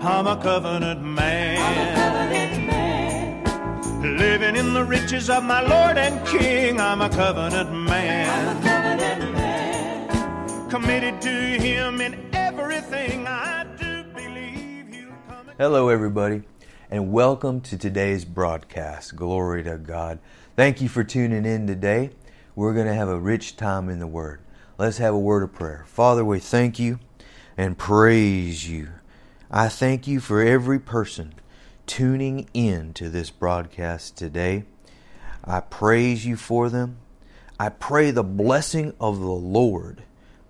I'm a covenant man. I'm a covenant man. Living in the riches of my Lord and King. I'm a covenant man. Committed to Him in everything I do. Believe He'll come. Hello, everybody, and welcome to today's broadcast. Glory to God. Thank you for tuning in today. We're going to have a rich time in the Word. Let's have a word of prayer. Father, we thank you and praise you. I thank you for every person tuning in to this broadcast today. I praise you for them. I pray the blessing of the Lord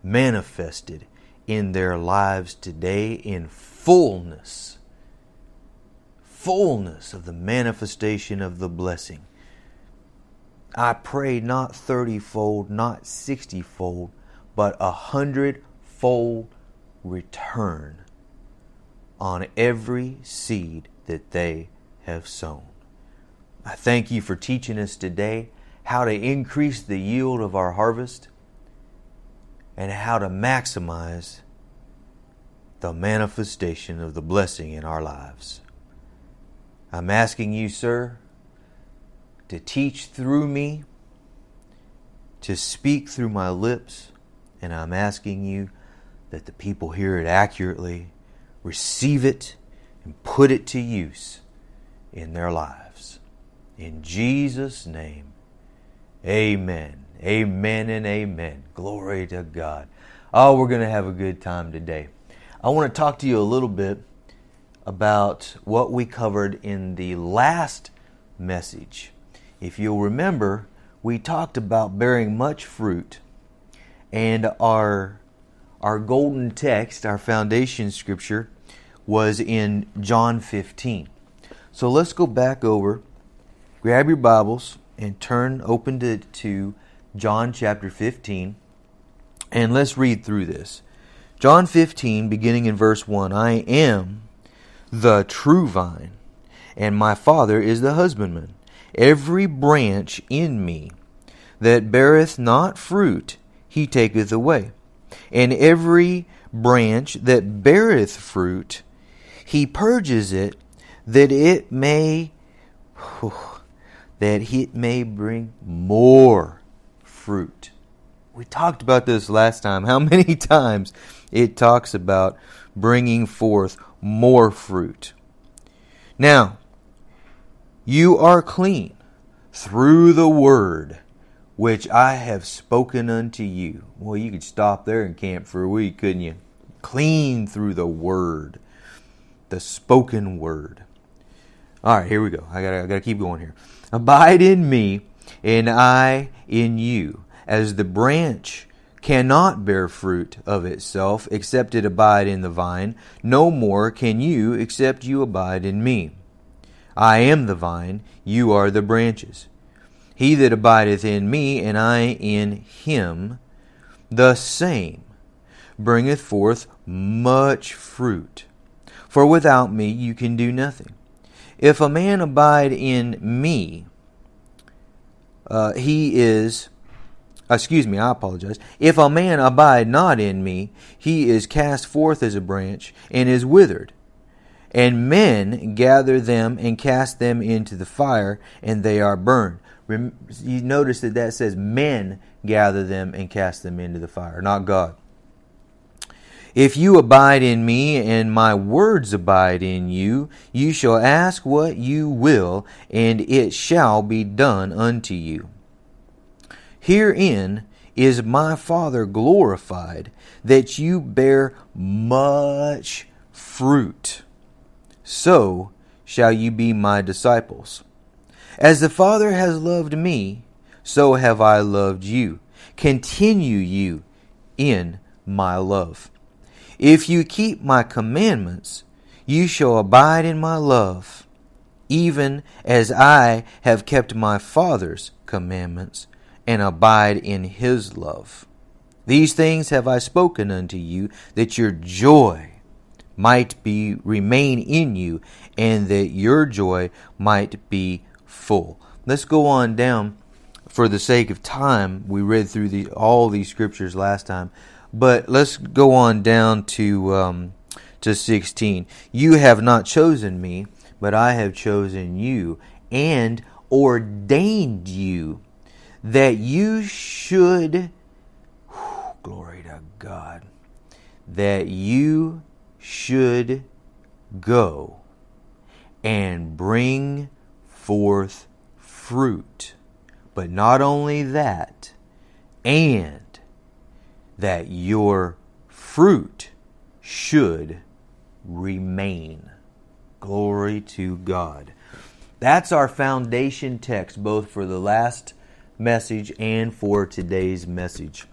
manifested in their lives today in fullness. Fullness of the manifestation of the blessing. I pray not 30 fold, not 60 fold, but a hundred fold return on every seed that they have sown. I thank you for teaching us today how to increase the yield of our harvest and how to maximize the manifestation of the blessing in our lives. I'm asking you, sir, to teach through me, to speak through my lips and I'm asking you that the people hear it accurately, receive it, and put it to use in their lives. In Jesus' name, amen. Amen and amen. Glory to God. Oh, we're going to have a good time today. I want to talk to you a little bit about what we covered in the last message. If you'll remember, we talked about bearing much fruit and our our golden text, our foundation scripture, was in John 15. So let's go back over, grab your Bibles, and turn open to, to John chapter 15, and let's read through this. John 15, beginning in verse 1 I am the true vine, and my Father is the husbandman. Every branch in me that beareth not fruit, he taketh away. And every branch that beareth fruit, he purges it, that it may that it may bring more fruit. We talked about this last time. How many times it talks about bringing forth more fruit. Now, you are clean through the word which I have spoken unto you. Well, you could stop there and camp for a week, couldn't you? Clean through the word, the spoken word. All right, here we go. I gotta, I gotta keep going here. Abide in me, and I in you, as the branch cannot bear fruit of itself except it abide in the vine. No more can you except you abide in me. I am the vine, you are the branches. He that abideth in me, and I in him, the same bringeth forth much fruit. For without me you can do nothing. If a man abide in me, uh, he is, excuse me, I apologize. If a man abide not in me, he is cast forth as a branch and is withered. And men gather them and cast them into the fire, and they are burned you notice that that says men gather them and cast them into the fire, not God. If you abide in me and my words abide in you, you shall ask what you will, and it shall be done unto you. Herein is my Father glorified, that you bear much fruit. So shall you be my disciples. As the Father has loved me, so have I loved you. Continue you in my love. If you keep my commandments, you shall abide in my love, even as I have kept my Father's commandments and abide in his love. These things have I spoken unto you, that your joy might be remain in you, and that your joy might be full. Let's go on down for the sake of time. We read through the, all these scriptures last time, but let's go on down to um, to 16. You have not chosen me, but I have chosen you and ordained you that you should, whew, glory to God, that you should go and bring forth fruit. But not only that, and that your fruit should remain. Glory to God. That's our foundation text, both for the last message and for today's message.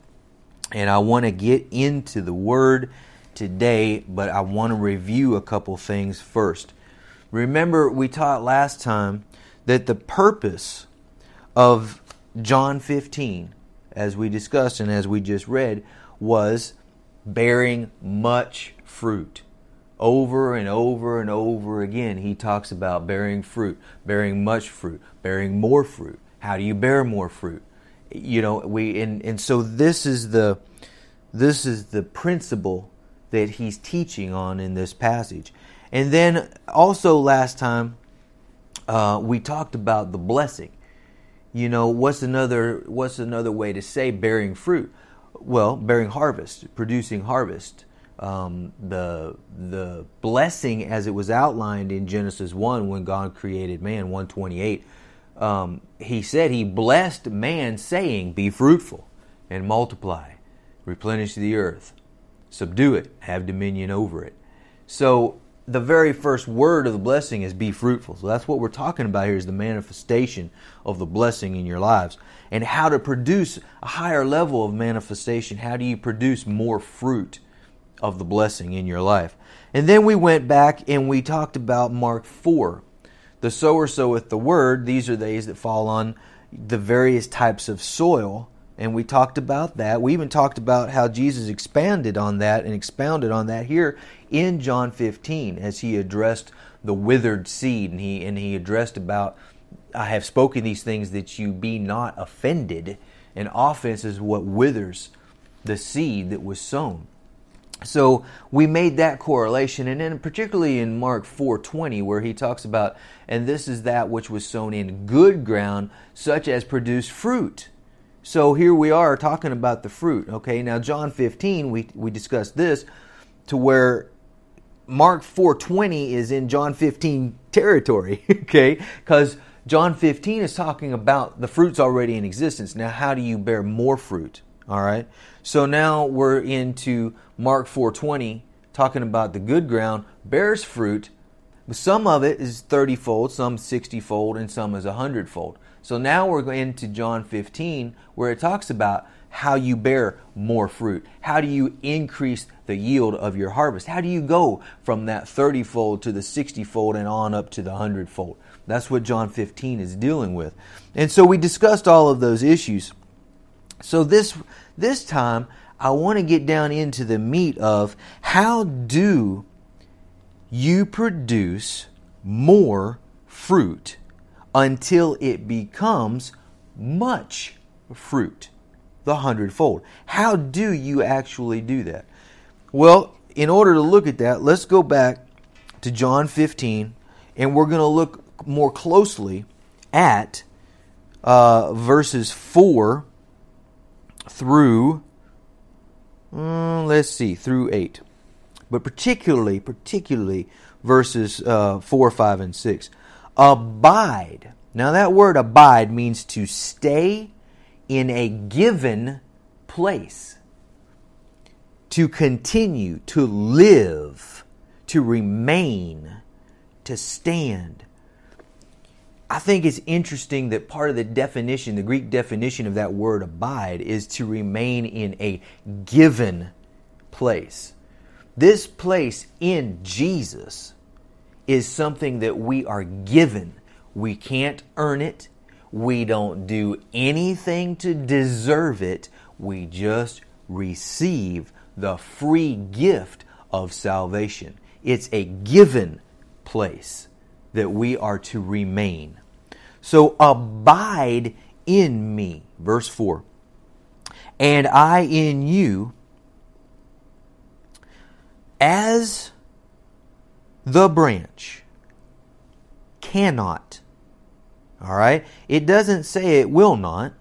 And I want to get into the word today, but I want to review a couple things first. Remember, we taught last time that the purpose of John 15, as we discussed and as we just read, was bearing much fruit. Over and over and over again, he talks about bearing fruit, bearing much fruit, bearing more fruit. How do you bear more fruit? You know, we and, and so this is the this is the principle that he's teaching on in this passage. And then also last time uh, we talked about the blessing. You know, what's another what's another way to say bearing fruit? Well, bearing harvest, producing harvest. Um, the the blessing as it was outlined in Genesis one when God created man one twenty eight. Um, he said he blessed man, saying, "Be fruitful and multiply, replenish the earth, subdue it, have dominion over it." So the very first word of the blessing is be fruitful. So that's what we're talking about here is the manifestation of the blessing in your lives and how to produce a higher level of manifestation. How do you produce more fruit of the blessing in your life? And then we went back and we talked about Mark 4. The sower soweth the word. These are these that fall on the various types of soil. And we talked about that. We even talked about how Jesus expanded on that and expounded on that here in John 15 as he addressed the withered seed and he and he addressed about I have spoken these things that you be not offended. And offense is what withers the seed that was sown. So we made that correlation, and then particularly in Mark 4:20, where he talks about, and this is that which was sown in good ground, such as produced fruit. So here we are talking about the fruit. Okay, now John 15, we we discussed this to where Mark 4:20 is in John 15 territory, okay? Cuz John 15 is talking about the fruit's already in existence. Now how do you bear more fruit? All right? So now we're into Mark 4:20 talking about the good ground bears fruit. Some of it is 30 fold, some 60 fold, and some is 100 fold. So now we're going into John 15 where it talks about how you bear more fruit. How do you increase the yield of your harvest? How do you go from that 30 fold to the 60 fold and on up to the 100 fold? That's what John 15 is dealing with. And so we discussed all of those issues. So this this time I want to get down into the meat of how do you produce more fruit until it becomes much fruit the hundredfold. How do you actually do that? Well, in order to look at that, let's go back to John 15 and we're going to look more closely at uh, verses 4 through, mm, let's see, through 8. But particularly, particularly verses uh, 4, 5, and 6. Abide. Now, that word abide means to stay in a given place. To continue, to live, to remain, to stand. I think it's interesting that part of the definition, the Greek definition of that word abide, is to remain in a given place. This place in Jesus is something that we are given. We can't earn it. We don't do anything to deserve it. We just receive the free gift of salvation. It's a given place that we are to remain. So abide in me. Verse 4. And I in you, as the branch cannot. All right? It doesn't say it will not.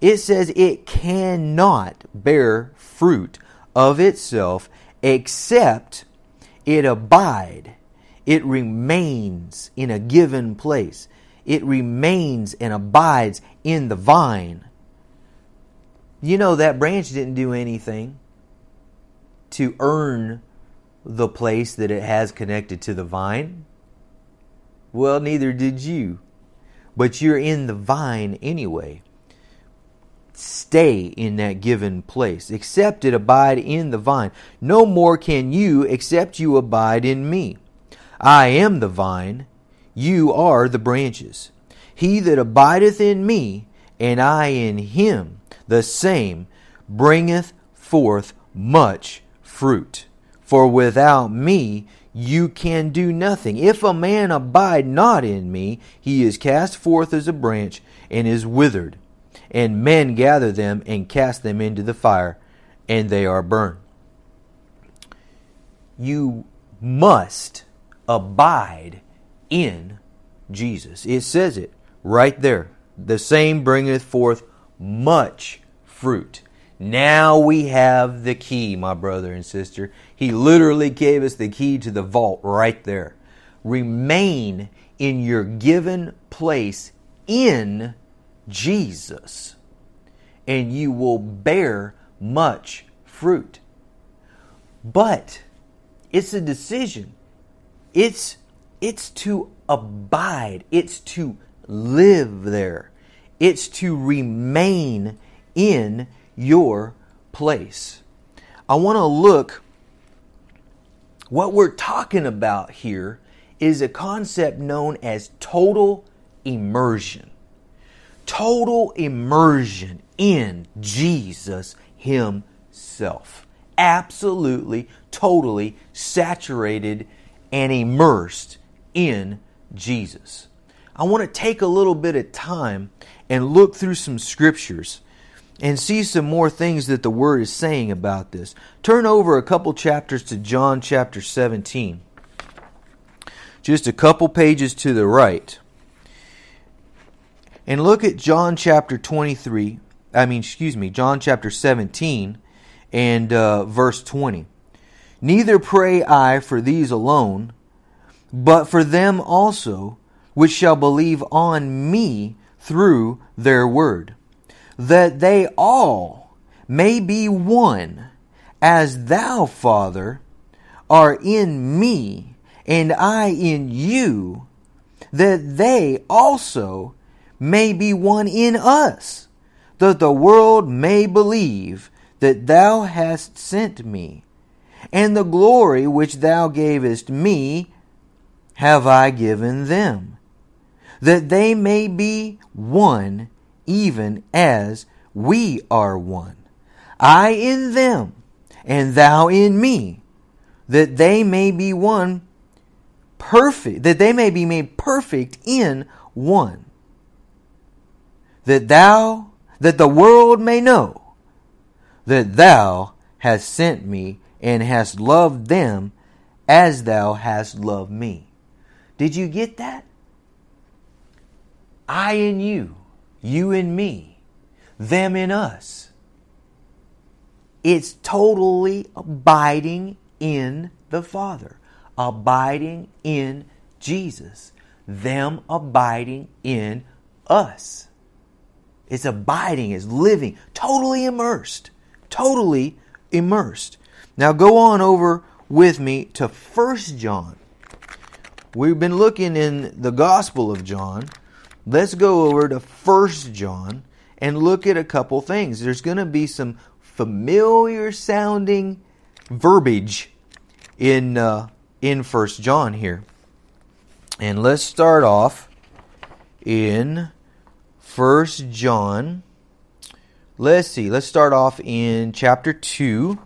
It says it cannot bear fruit of itself except it abide. It remains in a given place. It remains and abides in the vine. You know, that branch didn't do anything to earn the place that it has connected to the vine. Well, neither did you. But you're in the vine anyway. Stay in that given place. Except it abide in the vine. No more can you except you abide in me. I am the vine, you are the branches. He that abideth in me, and I in him, the same bringeth forth much fruit. For without me you can do nothing. If a man abide not in me, he is cast forth as a branch and is withered. And men gather them and cast them into the fire, and they are burned. You must abide in Jesus. It says it right there. The same bringeth forth much fruit. Now we have the key, my brother and sister. He literally gave us the key to the vault right there. Remain in your given place in Jesus, and you will bear much fruit. But it's a decision. It's it's to abide. It's to live there. It's to remain in your place. I want to look, what we're talking about here is a concept known as total immersion. Total immersion in Jesus Himself. Absolutely, totally saturated and immersed in Jesus. I want to take a little bit of time and look through some scriptures and see some more things that the Word is saying about this. Turn over a couple chapters to John chapter 17. Just a couple pages to the right. And look at John chapter 23. I mean, excuse me, John chapter 17 and uh, verse 20. Neither pray I for these alone, but for them also which shall believe on me through their word that they all may be one, as thou, Father, are in me, and I in you, that they also may be one in us, that the world may believe that thou hast sent me. And the glory which thou gavest me have I given them, that they may be one even as we are one. I in them, and thou in me, that they may be one perfect, that they may be made perfect in one. That thou, that the world may know that thou hast sent me and hast loved them as thou hast loved me. Did you get that? I in you you and me, them in us. It's totally abiding in the Father, abiding in Jesus, them abiding in us. It's abiding, it's living, totally immersed, totally immersed. Now go on over with me to First John. We've been looking in the Gospel of John let's go over to First John and look at a couple things. There's going to be some familiar sounding verbiage in uh, in First John here, and let's start off in First John. Let's see. Let's start off in chapter two.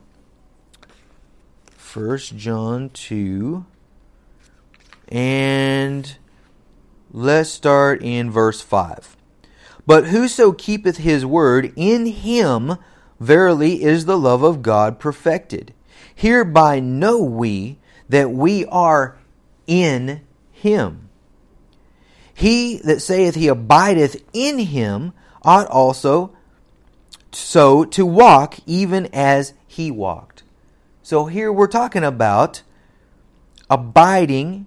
First John two, and Let's start in verse 5. But whoso keepeth his word, in him verily is the love of God perfected. Hereby know we that we are in him. He that saith he abideth in him ought also so to walk even as he walked. So here we're talking about abiding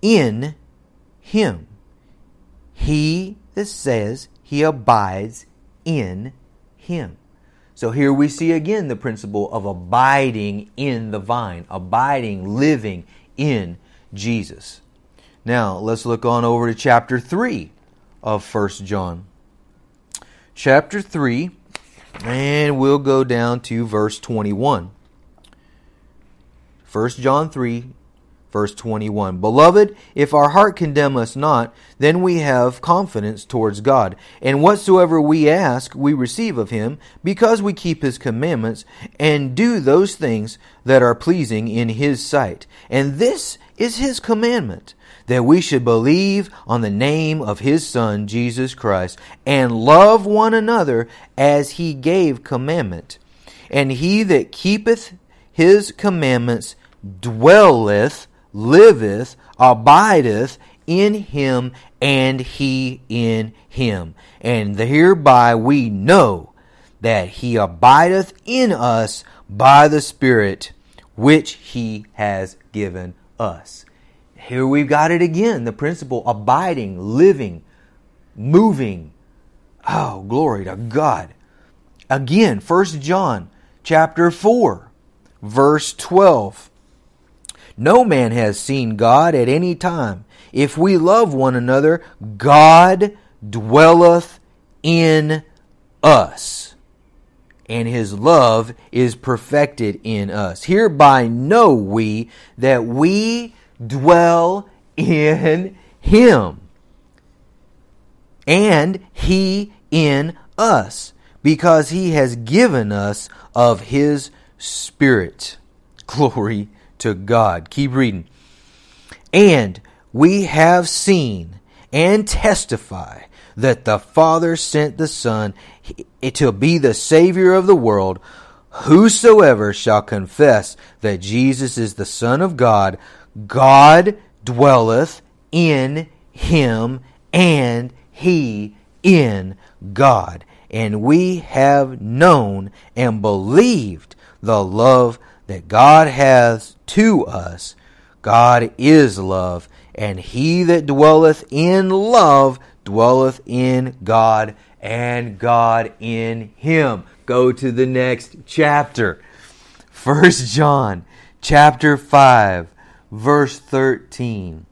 in him. He that says he abides in him. So here we see again the principle of abiding in the vine, abiding, living in Jesus. Now, let's look on over to chapter 3 of First John. Chapter 3, and we'll go down to verse 21. 1 John 3, Verse 21 Beloved, if our heart condemn us not, then we have confidence towards God. And whatsoever we ask, we receive of him, because we keep his commandments and do those things that are pleasing in his sight. And this is his commandment, that we should believe on the name of his Son, Jesus Christ, and love one another as he gave commandment. And he that keepeth his commandments dwelleth liveth, abideth in him, and he in him. And hereby we know that he abideth in us by the Spirit which he has given us. Here we've got it again the principle abiding, living, moving. Oh, glory to God. Again, First John chapter 4, verse 12. No man has seen God at any time. If we love one another, God dwelleth in us, and his love is perfected in us. Hereby know we that we dwell in him, and he in us, because he has given us of his Spirit. Glory to God. Keep reading. And we have seen and testify that the Father sent the Son to be the Savior of the world. Whosoever shall confess that Jesus is the Son of God, God dwelleth in him, and he in God. And we have known and believed the love that God has to us. God is love, and he that dwelleth in love dwelleth in God, and God in him. Go to the next chapter. First John chapter 5 verse 13.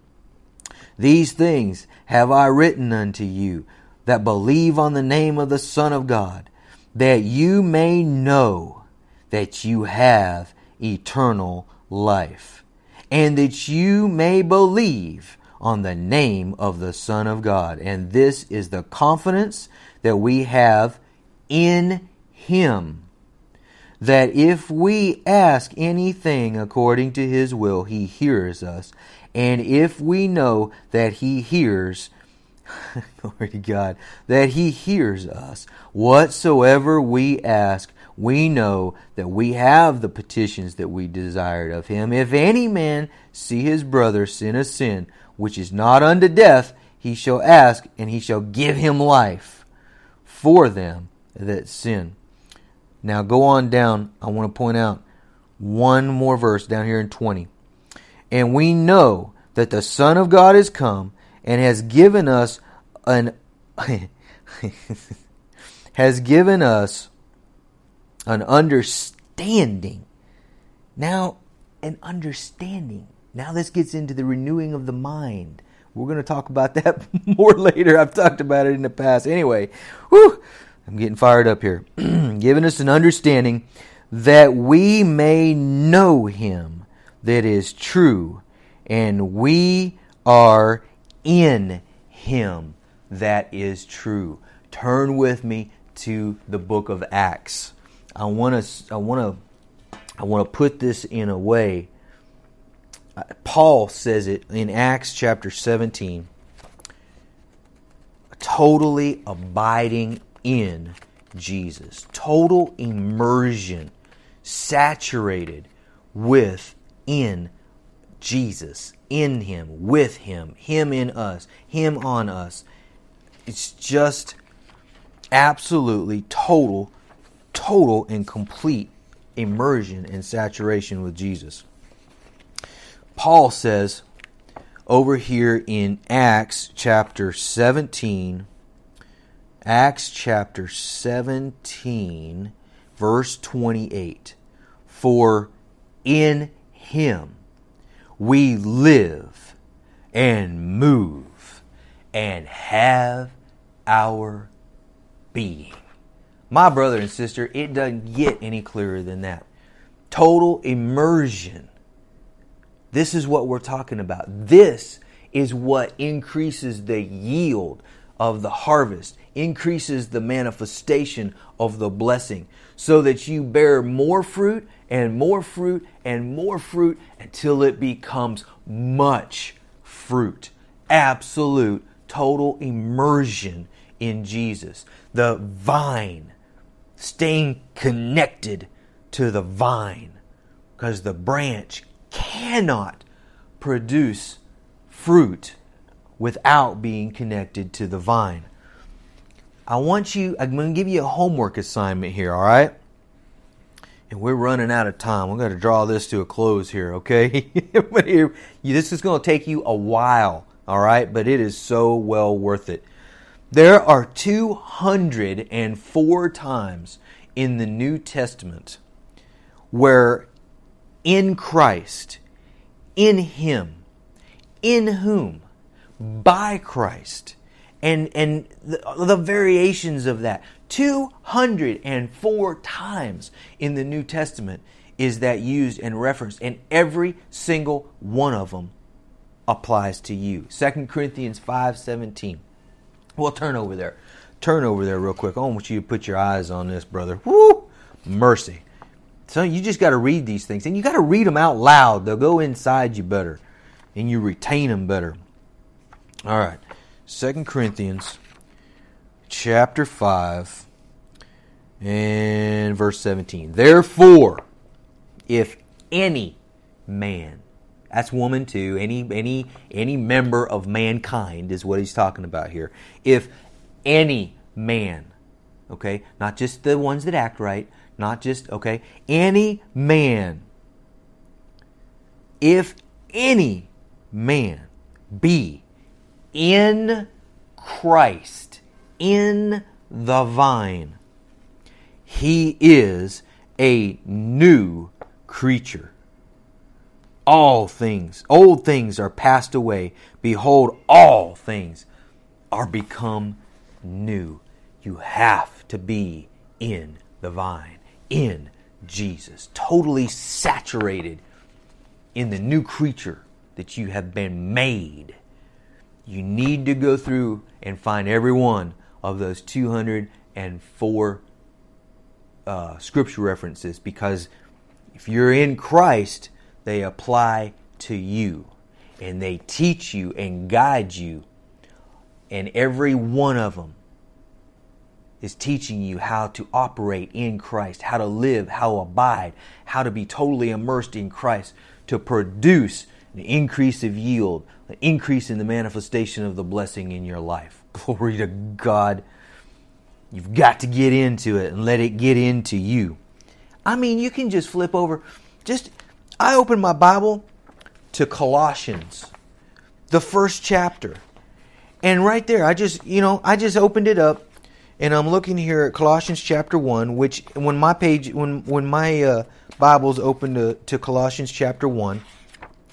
These things have I written unto you that believe on the name of the Son of God, that you may know that you have eternal life, and that you may believe on the name of the Son of God. And this is the confidence that we have in Him. That if we ask anything according to His will, He hears us. And if we know that He hears, glory to God, that He hears us, whatsoever we ask, we know that we have the petitions that we desired of him. If any man see his brother sin a sin which is not unto death, he shall ask, and he shall give him life for them that sin. Now go on down. I want to point out one more verse down here in 20. And we know that the Son of God is come and has given us an has given us an understanding. Now, an understanding. Now, this gets into the renewing of the mind. We're going to talk about that more later. I've talked about it in the past. Anyway, whew, I'm getting fired up here. Giving us an understanding that we may know him that is true, and we are in him that is true. Turn with me to the book of Acts. I want to I want to I want to put this in a way. Uh, Paul says it in Acts chapter 17 totally abiding in Jesus. Total immersion saturated with in Jesus, in Him, with Him, Him in us, Him on us. It's just absolutely total, total, and complete immersion and saturation with Jesus. Paul says over here in Acts chapter 17, Acts chapter 17, verse 28 For in him we live and move and have our being. My brother and sister, it doesn't get any clearer than that. Total immersion. This is what we're talking about. This is what increases the yield of the harvest, increases the manifestation of the blessing, so that you bear more fruit and more fruit and more fruit until it becomes much fruit. Absolute, total immersion in Jesus. The vine, staying connected to the vine, because the branch cannot produce fruit without being connected to the vine. I want you, I'm going to give you a homework assignment here, all right? And we're running out of time. We're going to draw this to a close here, okay? this is going to take you a while, all right? But it is so well worth it. There are 204 times in the New Testament where in Christ, in Him, in whom, by Christ, and, and the, the variations of that. 204 times in the New Testament is that used and referenced, and every single one of them applies to you. 2 Corinthians 5:17. Well, turn over there. Turn over there real quick. I want you to put your eyes on this, brother. Woo! Mercy. So you just got to read these things, and you got to read them out loud. They'll go inside you better, and you retain them better. All right, Second Corinthians, chapter five, and verse seventeen. Therefore, if any man, that's woman too, any any any member of mankind is what he's talking about here. If any man, okay, not just the ones that act right not just, okay, any man, if any man be in Christ, in the vine, he is a new creature. All things, old things are passed away. Behold, all things are become new. You have to be in the vine in Jesus, totally saturated in the new creature that you have been made. You need to go through and find every one of those 204 uh, scripture references because if you're in Christ, they apply to you and they teach you and guide you. And every one of them is teaching you how to operate in Christ, how to live, how to abide, how to be totally immersed in Christ to produce an increase of yield, an increase in the manifestation of the blessing in your life. Glory to God. You've got to get into it and let it get into you. I mean, you can just flip over. Just, I opened my Bible to Colossians, the first chapter. And right there, I just, you know, I just opened it up and I'm looking here at Colossians chapter one, which when my page when when my uh, Bible's open to, to Colossians chapter one,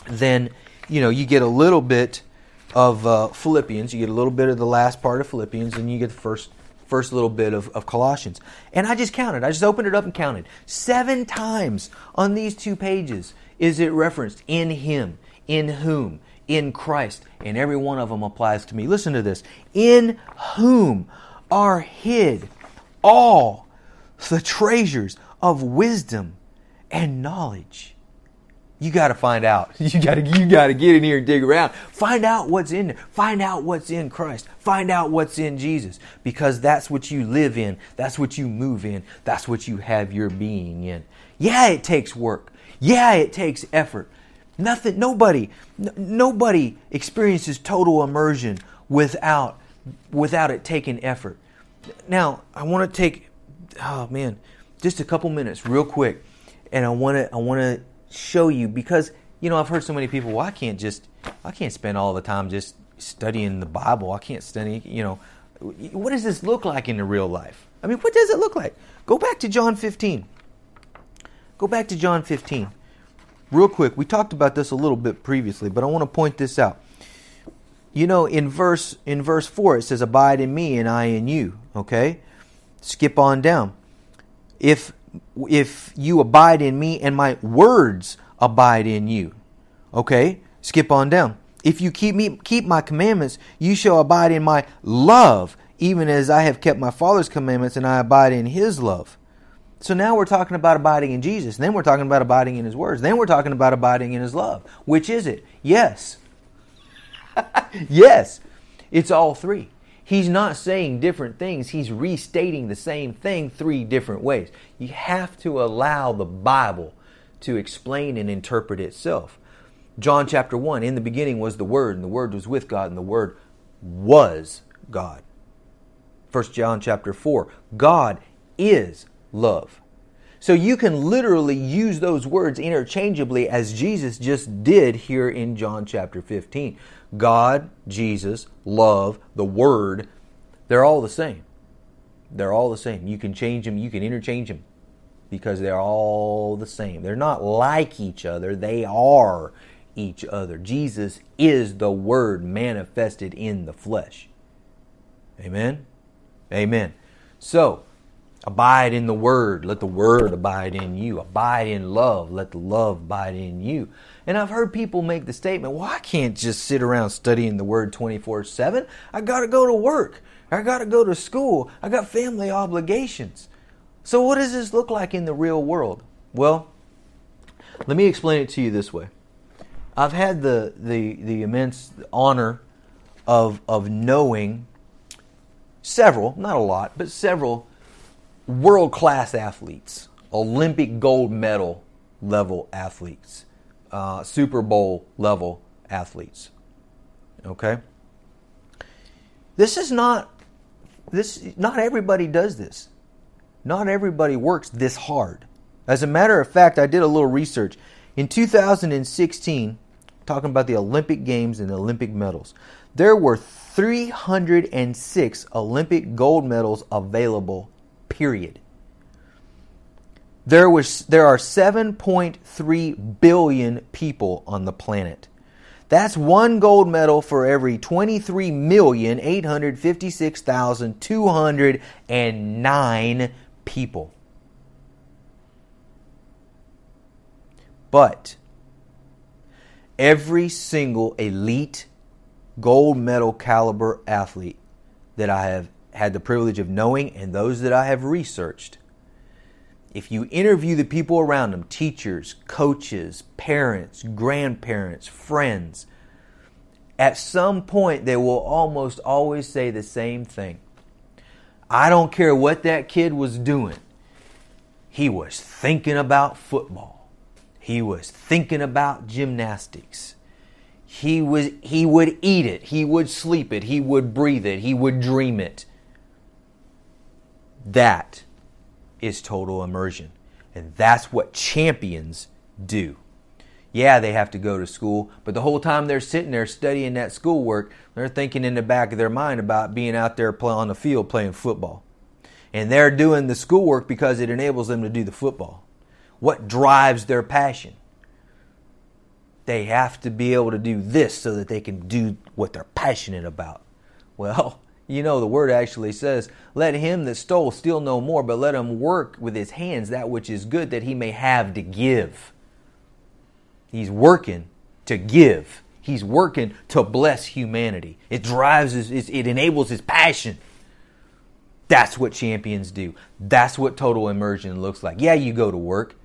then you know you get a little bit of uh, Philippians, you get a little bit of the last part of Philippians, and you get the first first little bit of, of Colossians. And I just counted. I just opened it up and counted seven times on these two pages is it referenced in Him, in whom, in Christ, and every one of them applies to me. Listen to this: in whom are hid all the treasures of wisdom and knowledge. You got to find out. You got to you got to get in here and dig around. Find out what's in there. Find out what's in Christ. Find out what's in Jesus because that's what you live in. That's what you move in. That's what you have your being in. Yeah, it takes work. Yeah, it takes effort. Nothing, nobody, n- nobody experiences total immersion without, without it taking effort. Now, I want to take, oh man, just a couple minutes, real quick, and I want to, I want to show you because you know I've heard so many people, well, I can't just, I can't spend all the time just studying the Bible. I can't study, you know, what does this look like in the real life? I mean, what does it look like? Go back to John 15. Go back to John 15. Real quick, we talked about this a little bit previously, but I want to point this out. You know, in verse in verse 4 it says abide in me and I in you, okay? Skip on down. If if you abide in me and my words abide in you. Okay? Skip on down. If you keep me keep my commandments, you shall abide in my love, even as I have kept my Father's commandments and I abide in his love. So now we're talking about abiding in Jesus. Then we're talking about abiding in his words. Then we're talking about abiding in his love. Which is it? Yes. yes. It's all three. He's not saying different things. He's restating the same thing three different ways. You have to allow the Bible to explain and interpret itself. John chapter 1 In the beginning was the Word, and the Word was with God, and the Word was God. 1 John chapter 4 God is love. So you can literally use those words interchangeably as Jesus just did here in John chapter 15. God, Jesus, love, the Word, they're all the same. They're all the same. You can change them, you can interchange them because they're all the same. They're not like each other, they are each other. Jesus is the Word manifested in the flesh. Amen? Amen. So, abide in the Word. Let the Word abide in you. Abide in love. Let the love abide in you. And I've heard people make the statement, well, I can't just sit around studying the Word 24 7. I got to go to work. I got to go to school. I got family obligations. So, what does this look like in the real world? Well, let me explain it to you this way. I've had the the the immense honor of of knowing several, not a lot, but several world class athletes, Olympic gold medal level athletes, uh, Super Bowl level athletes. Okay, this is not this. Not everybody does this. Not everybody works this hard. As a matter of fact, I did a little research. In 2016, talking about the Olympic Games and the Olympic medals, there were 306 Olympic gold medals available, period. There, was, there are 7.3 billion people on the planet. That's one gold medal for every 23,856,209 people. But every single elite gold medal caliber athlete that I have had the privilege of knowing and those that I have researched, if you interview the people around them teachers, coaches, parents, grandparents, friends at some point they will almost always say the same thing. I don't care what that kid was doing, he was thinking about football, he was thinking about gymnastics. He was he would eat it, he would sleep it, he would breathe it, he would dream it. That is total immersion. And that's what champions do. Yeah, they have to go to school, but the whole time they're sitting there studying that schoolwork, they're thinking in the back of their mind about being out there on the field playing football. And they're doing the schoolwork because it enables them to do the football. What drives their passion? they have to be able to do this so that they can do what they're passionate about. Well, you know, the word actually says, Let him that stole steal no more, but let him work with his hands that which is good that he may have to give. He's working to give. He's working to bless humanity. It drives his, it enables his passion. That's what champions do. That's what total immersion looks like. Yeah, you go to work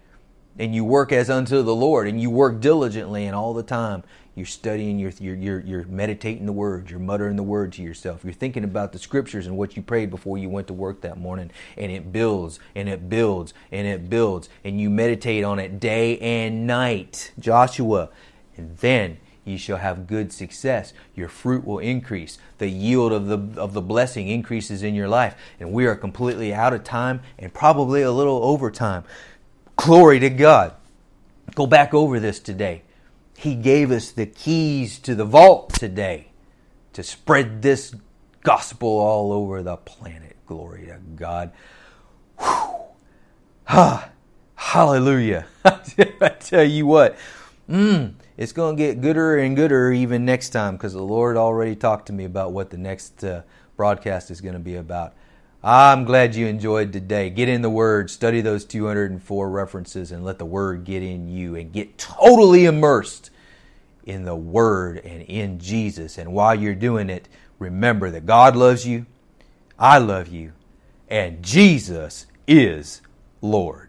and you work as unto the Lord and you work diligently and all the time you're studying, you're, you're, you're, meditating the word, you're muttering the word to yourself, you're thinking about the scriptures and what you prayed before you went to work that morning, and it builds and it builds and it builds, and you meditate on it day and night. Joshua, and then ye shall have good success. Your fruit will increase. The yield of the of the blessing increases in your life. And we are completely out of time and probably a little over time. Glory to God. Go back over this today. He gave us the keys to the vault today to spread this gospel all over the planet. Glory to God. Ah, hallelujah. I tell you what, mm, it's going to get gooder and gooder even next time because the Lord already talked to me about what the next uh, broadcast is going to be about. I'm glad you enjoyed today. Get in the Word, study those 204 references, and let the Word get in you and get totally immersed in the Word and in Jesus. And while you're doing it, remember that God loves you, I love you, and Jesus is Lord.